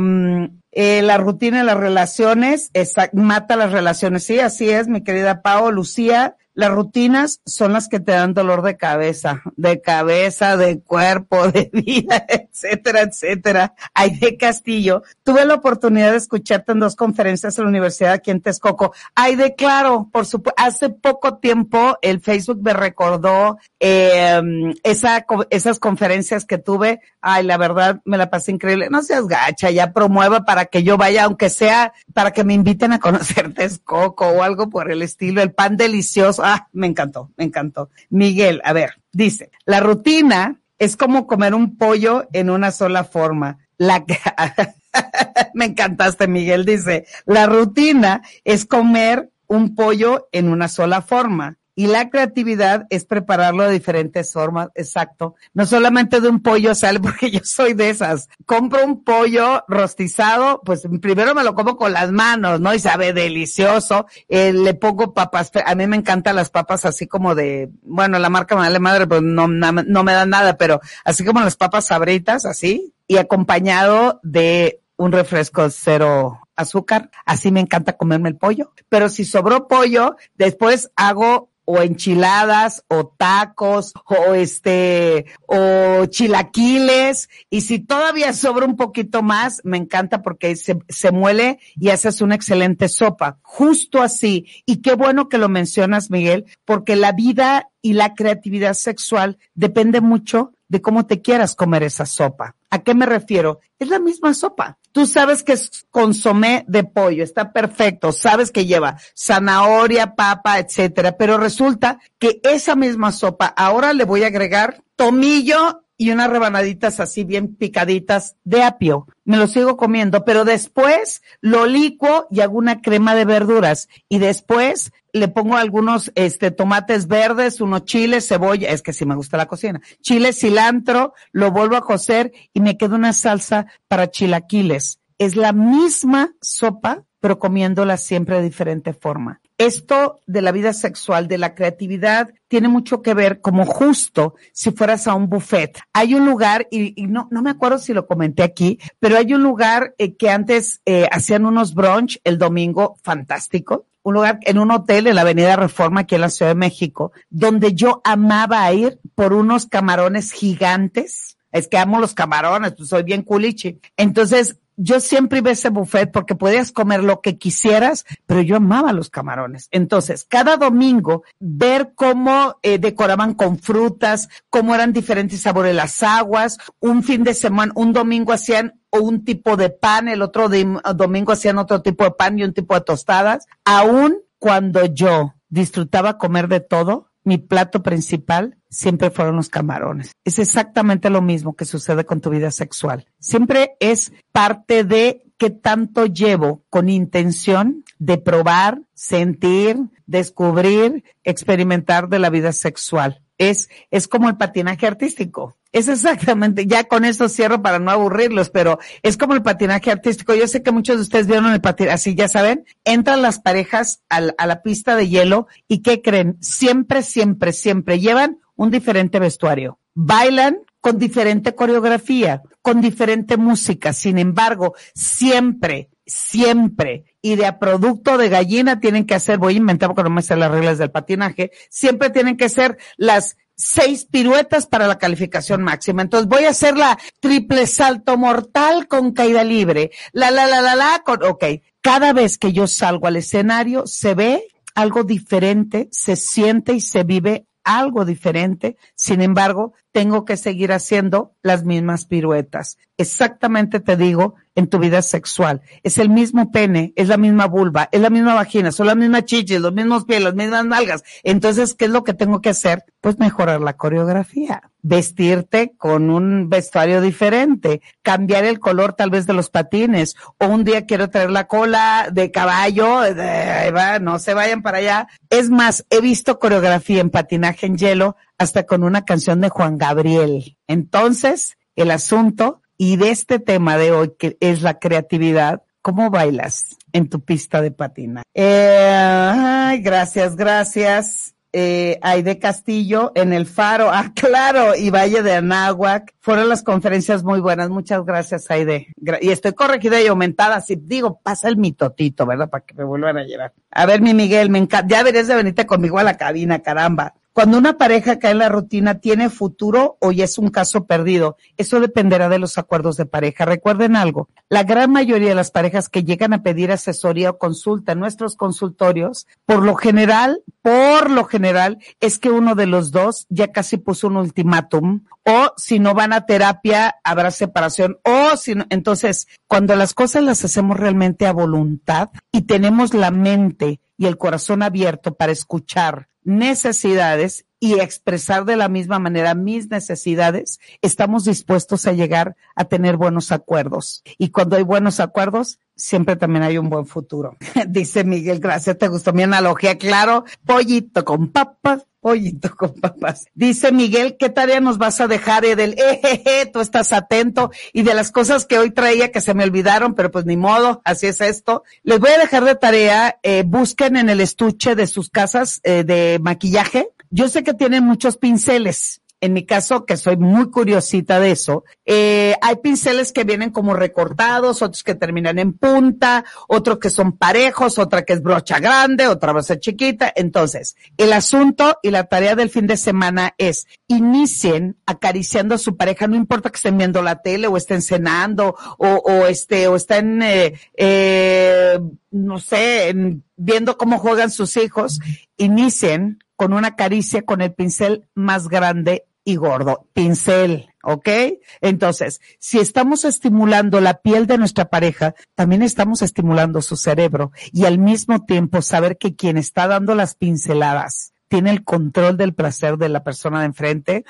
Speaker 1: eh, la rutina de las relaciones esa, mata las relaciones. Sí, así es, mi querida Pao, Lucía. Las rutinas son las que te dan dolor de cabeza, de cabeza, de cuerpo, [laughs] de vida, etcétera, etcétera. de Castillo, tuve la oportunidad de escucharte en dos conferencias en la universidad aquí en Texcoco. de claro, por supuesto, hace poco tiempo el Facebook me recordó eh, esa, esas conferencias que tuve. Ay, la verdad, me la pasé increíble. No seas gacha, ya promueva para que yo vaya, aunque sea para que me inviten a conocer Texcoco o algo por el estilo, el pan delicioso Ah, me encantó, me encantó. Miguel, a ver, dice, la rutina es como comer un pollo en una sola forma. La [laughs] me encantaste, Miguel, dice, la rutina es comer un pollo en una sola forma. Y la creatividad es prepararlo de diferentes formas, exacto. No solamente de un pollo sale, [laughs] porque yo soy de esas. Compro un pollo rostizado, pues primero me lo como con las manos, ¿no? Y sabe delicioso. Eh, le pongo papas, a mí me encantan las papas así como de, bueno, la marca me vale madre, pues no, no me dan nada, pero así como las papas sabritas, así, y acompañado de un refresco cero azúcar. Así me encanta comerme el pollo. Pero si sobró pollo, después hago o enchiladas o tacos o este o chilaquiles. Y si todavía sobra un poquito más me encanta porque se, se muele y haces una excelente sopa. Justo así. Y qué bueno que lo mencionas Miguel porque la vida y la creatividad sexual depende mucho de cómo te quieras comer esa sopa. ¿A qué me refiero? Es la misma sopa. Tú sabes que es consomé de pollo, está perfecto, sabes que lleva zanahoria, papa, etcétera, pero resulta que esa misma sopa ahora le voy a agregar tomillo y unas rebanaditas así bien picaditas de apio. Me lo sigo comiendo, pero después lo licuo y hago una crema de verduras y después le pongo algunos este tomates verdes, unos chiles, cebolla, es que sí me gusta la cocina. Chile, cilantro, lo vuelvo a cocer y me queda una salsa para chilaquiles. Es la misma sopa, pero comiéndola siempre de diferente forma esto de la vida sexual, de la creatividad, tiene mucho que ver como justo si fueras a un buffet. Hay un lugar, y, no, no me acuerdo si lo comenté aquí, pero hay un lugar eh, que antes eh, hacían unos brunch el domingo fantástico. Un lugar en un hotel en la Avenida Reforma aquí en la Ciudad de México, donde yo amaba ir por unos camarones gigantes. Es que amo los camarones, pues soy bien culichi. Entonces, yo siempre iba a ese buffet porque podías comer lo que quisieras, pero yo amaba los camarones. Entonces, cada domingo, ver cómo eh, decoraban con frutas, cómo eran diferentes sabores las aguas, un fin de semana, un domingo hacían un tipo de pan, el otro domingo hacían otro tipo de pan y un tipo de tostadas. Aún cuando yo disfrutaba comer de todo, mi plato principal siempre fueron los camarones. Es exactamente lo mismo que sucede con tu vida sexual. Siempre es parte de qué tanto llevo con intención de probar, sentir, descubrir, experimentar de la vida sexual. Es, es como el patinaje artístico. Es exactamente, ya con eso cierro para no aburrirlos, pero es como el patinaje artístico. Yo sé que muchos de ustedes vieron el patinaje, así ya saben, entran las parejas al, a la pista de hielo y ¿qué creen? Siempre, siempre, siempre llevan un diferente vestuario. Bailan con diferente coreografía, con diferente música. Sin embargo, siempre, siempre, y de a producto de gallina tienen que hacer, voy a inventar porque no me sé las reglas del patinaje, siempre tienen que ser las seis piruetas para la calificación máxima. Entonces voy a hacer la triple salto mortal con caída libre. La, la, la, la, la, con, ok. Cada vez que yo salgo al escenario se ve algo diferente, se siente y se vive algo diferente. Sin embargo, tengo que seguir haciendo las mismas piruetas. Exactamente te digo, en tu vida sexual. Es el mismo pene, es la misma vulva, es la misma vagina, son las mismas chichis, los mismos pies, las mismas nalgas. Entonces, ¿qué es lo que tengo que hacer? Pues mejorar la coreografía vestirte con un vestuario diferente, cambiar el color tal vez de los patines, o un día quiero traer la cola de caballo, no se vayan para allá. Es más, he visto coreografía en patinaje en hielo hasta con una canción de Juan Gabriel. Entonces, el asunto y de este tema de hoy, que es la creatividad, ¿cómo bailas en tu pista de patina? Eh, ay, gracias, gracias. Eh, Aide Castillo en el Faro, ah, [laughs] claro, y Valle de Anáhuac. Fueron las conferencias muy buenas. Muchas gracias, Aide. y estoy corregida y aumentada. Si digo, pasa el mitotito, ¿verdad? Para que me vuelvan a llevar. A ver, mi Miguel, me encanta. Ya verías de venirte conmigo a la cabina, caramba. Cuando una pareja cae en la rutina, ¿tiene futuro o ya es un caso perdido? Eso dependerá de los acuerdos de pareja. Recuerden algo, la gran mayoría de las parejas que llegan a pedir asesoría o consulta en nuestros consultorios, por lo general, por lo general, es que uno de los dos ya casi puso un ultimátum o si no van a terapia, habrá separación o si no, entonces, cuando las cosas las hacemos realmente a voluntad y tenemos la mente y el corazón abierto para escuchar necesidades y expresar de la misma manera mis necesidades, estamos dispuestos a llegar a tener buenos acuerdos. Y cuando hay buenos acuerdos, siempre también hay un buen futuro. [laughs] Dice Miguel, gracias, te gustó mi analogía, claro, pollito con papas, pollito con papas. Dice Miguel, ¿qué tarea nos vas a dejar, Edel? [laughs] Ejeje, tú estás atento y de las cosas que hoy traía que se me olvidaron, pero pues ni modo, así es esto. Les voy a dejar de tarea, eh, busquen en el estuche de sus casas eh, de maquillaje. Yo sé que tienen muchos pinceles en mi caso, que soy muy curiosita de eso, eh, hay pinceles que vienen como recortados, otros que terminan en punta, otros que son parejos, otra que es brocha grande, otra va a ser chiquita. Entonces, el asunto y la tarea del fin de semana es inicien acariciando a su pareja, no importa que estén viendo la tele o estén cenando o, o este, o estén, eh, eh, no sé, viendo cómo juegan sus hijos, inicien con una caricia con el pincel más grande y gordo, pincel, ¿ok? Entonces, si estamos estimulando la piel de nuestra pareja, también estamos estimulando su cerebro y al mismo tiempo saber que quien está dando las pinceladas tiene el control del placer de la persona de enfrente.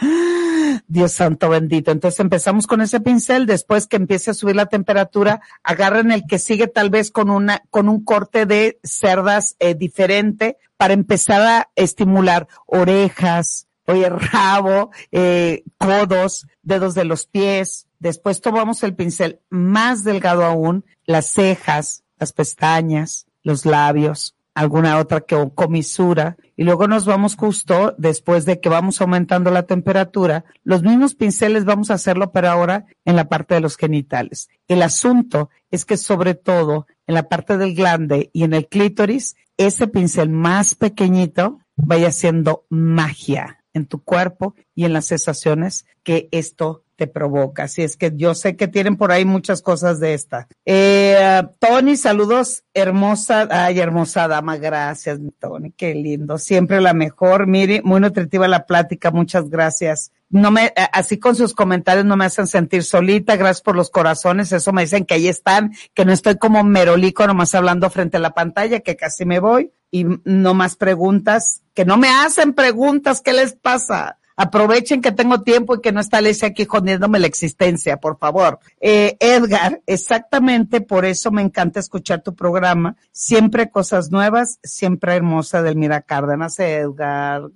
Speaker 1: Dios santo bendito. Entonces empezamos con ese pincel, después que empiece a subir la temperatura, agarren el que sigue tal vez con una, con un corte de cerdas eh, diferente para empezar a estimular orejas, oye, rabo, eh, codos, dedos de los pies. Después tomamos el pincel más delgado aún, las cejas, las pestañas, los labios, alguna otra que comisura. Y luego nos vamos justo después de que vamos aumentando la temperatura. Los mismos pinceles vamos a hacerlo, pero ahora en la parte de los genitales. El asunto es que sobre todo en la parte del glande y en el clítoris, ese pincel más pequeñito vaya haciendo magia en tu cuerpo y en las sensaciones que esto te provoca. Así es que yo sé que tienen por ahí muchas cosas de esta. Eh, Tony, saludos, hermosa, ay, hermosa dama, gracias, Tony, qué lindo. Siempre la mejor, Miri, muy nutritiva la plática, muchas gracias. No me, eh, así con sus comentarios no me hacen sentir solita, gracias por los corazones, eso me dicen que ahí están, que no estoy como merolico nomás hablando frente a la pantalla, que casi me voy y no más preguntas, que no me hacen preguntas, ¿qué les pasa? Aprovechen que tengo tiempo y que no está aquí jodiéndome la existencia, por favor. Eh, Edgar, exactamente por eso me encanta escuchar tu programa. Siempre cosas nuevas, siempre hermosa del Mira Cárdenas. Edgar,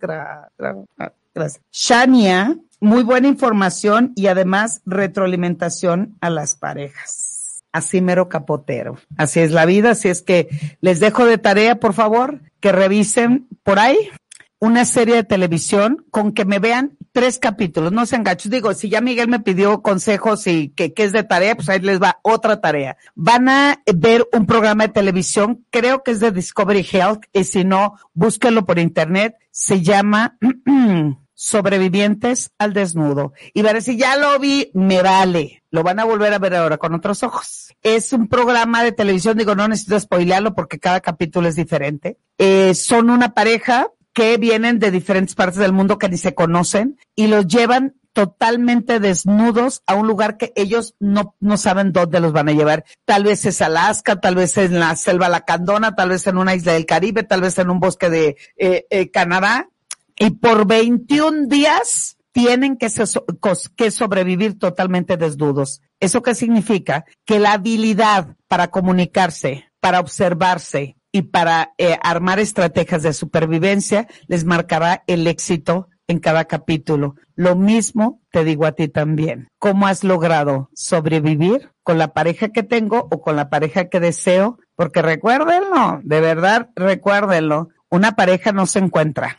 Speaker 1: gracias. Shania, muy buena información y además retroalimentación a las parejas. Así mero capotero. Así es la vida, así es que les dejo de tarea, por favor, que revisen por ahí una serie de televisión con que me vean tres capítulos, no sean gachos. Digo, si ya Miguel me pidió consejos y que, es de tarea, pues ahí les va otra tarea. Van a ver un programa de televisión, creo que es de Discovery Health, y si no, búsquenlo por internet. Se llama [clears throat] Sobrevivientes al Desnudo. Y ver si ya lo vi, me vale. Lo van a volver a ver ahora con otros ojos. Es un programa de televisión, digo, no necesito spoilearlo porque cada capítulo es diferente. Eh, son una pareja que vienen de diferentes partes del mundo que ni se conocen y los llevan totalmente desnudos a un lugar que ellos no, no saben dónde los van a llevar. Tal vez es Alaska, tal vez es en la selva lacandona, tal vez en una isla del Caribe, tal vez en un bosque de eh, eh, Canadá. Y por 21 días tienen que, cos- que sobrevivir totalmente desnudos. ¿Eso qué significa? Que la habilidad para comunicarse, para observarse y para eh, armar estrategias de supervivencia les marcará el éxito en cada capítulo. Lo mismo te digo a ti también. ¿Cómo has logrado sobrevivir con la pareja que tengo o con la pareja que deseo? Porque recuérdenlo, de verdad, recuérdenlo. Una pareja no se encuentra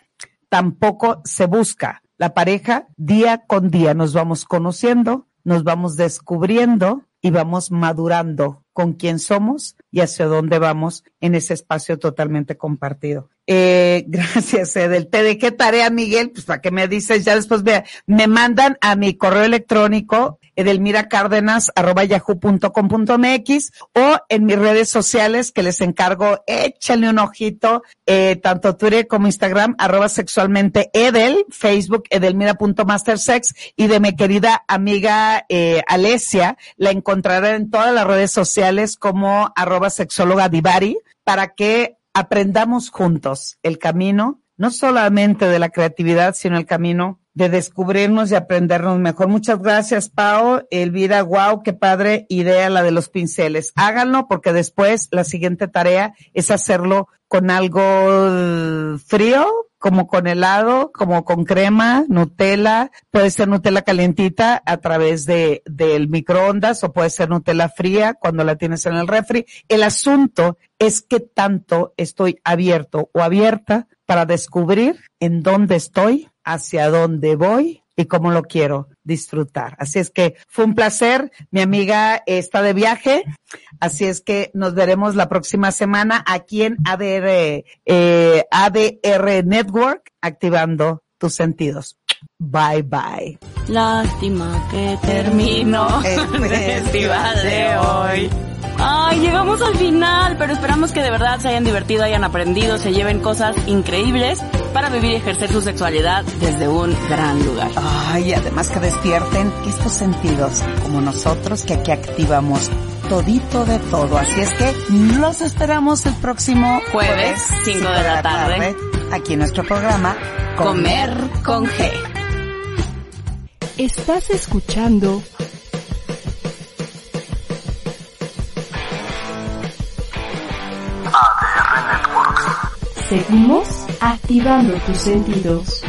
Speaker 1: tampoco se busca. La pareja día con día nos vamos conociendo, nos vamos descubriendo y vamos madurando con quién somos y hacia dónde vamos en ese espacio totalmente compartido. Eh, [laughs] gracias, Edel. Te dejé tarea, Miguel, pues para que me dices, ya después me, me mandan a mi correo electrónico edelmiracárdenas.yahoo.com.mx o en mis redes sociales que les encargo, échale un ojito, eh, tanto Twitter como Instagram, arroba sexualmente Edel, Facebook edelmira.mastersex y de mi querida amiga eh, Alesia, la encontrarán en todas las redes sociales como arroba sexóloga divari para que aprendamos juntos el camino, no solamente de la creatividad, sino el camino de descubrirnos y aprendernos mejor. Muchas gracias, Pau. Elvira, wow, qué padre idea la de los pinceles. Háganlo porque después la siguiente tarea es hacerlo con algo frío, como con helado, como con crema, Nutella, puede ser Nutella calientita a través de del microondas o puede ser Nutella fría cuando la tienes en el refri. El asunto es que tanto estoy abierto o abierta para descubrir en dónde estoy, hacia dónde voy y cómo lo quiero disfrutar. Así es que fue un placer. Mi amiga está de viaje. Así es que nos veremos la próxima semana aquí en ADR, eh, ADR Network, activando tus sentidos. Bye bye.
Speaker 2: Lástima que terminó el [laughs] festival de hoy. Ay, llegamos al final, pero esperamos que de verdad se hayan divertido, hayan aprendido, se lleven cosas increíbles para vivir y ejercer su sexualidad desde un gran lugar.
Speaker 1: Ay, además que despierten estos sentidos, como nosotros que aquí activamos todito de todo. Así es que los esperamos el próximo
Speaker 2: Jueves, cinco de la tarde.
Speaker 1: aquí en nuestro programa
Speaker 2: Comer con G.
Speaker 13: Estás escuchando Seguimos activando tus sentidos.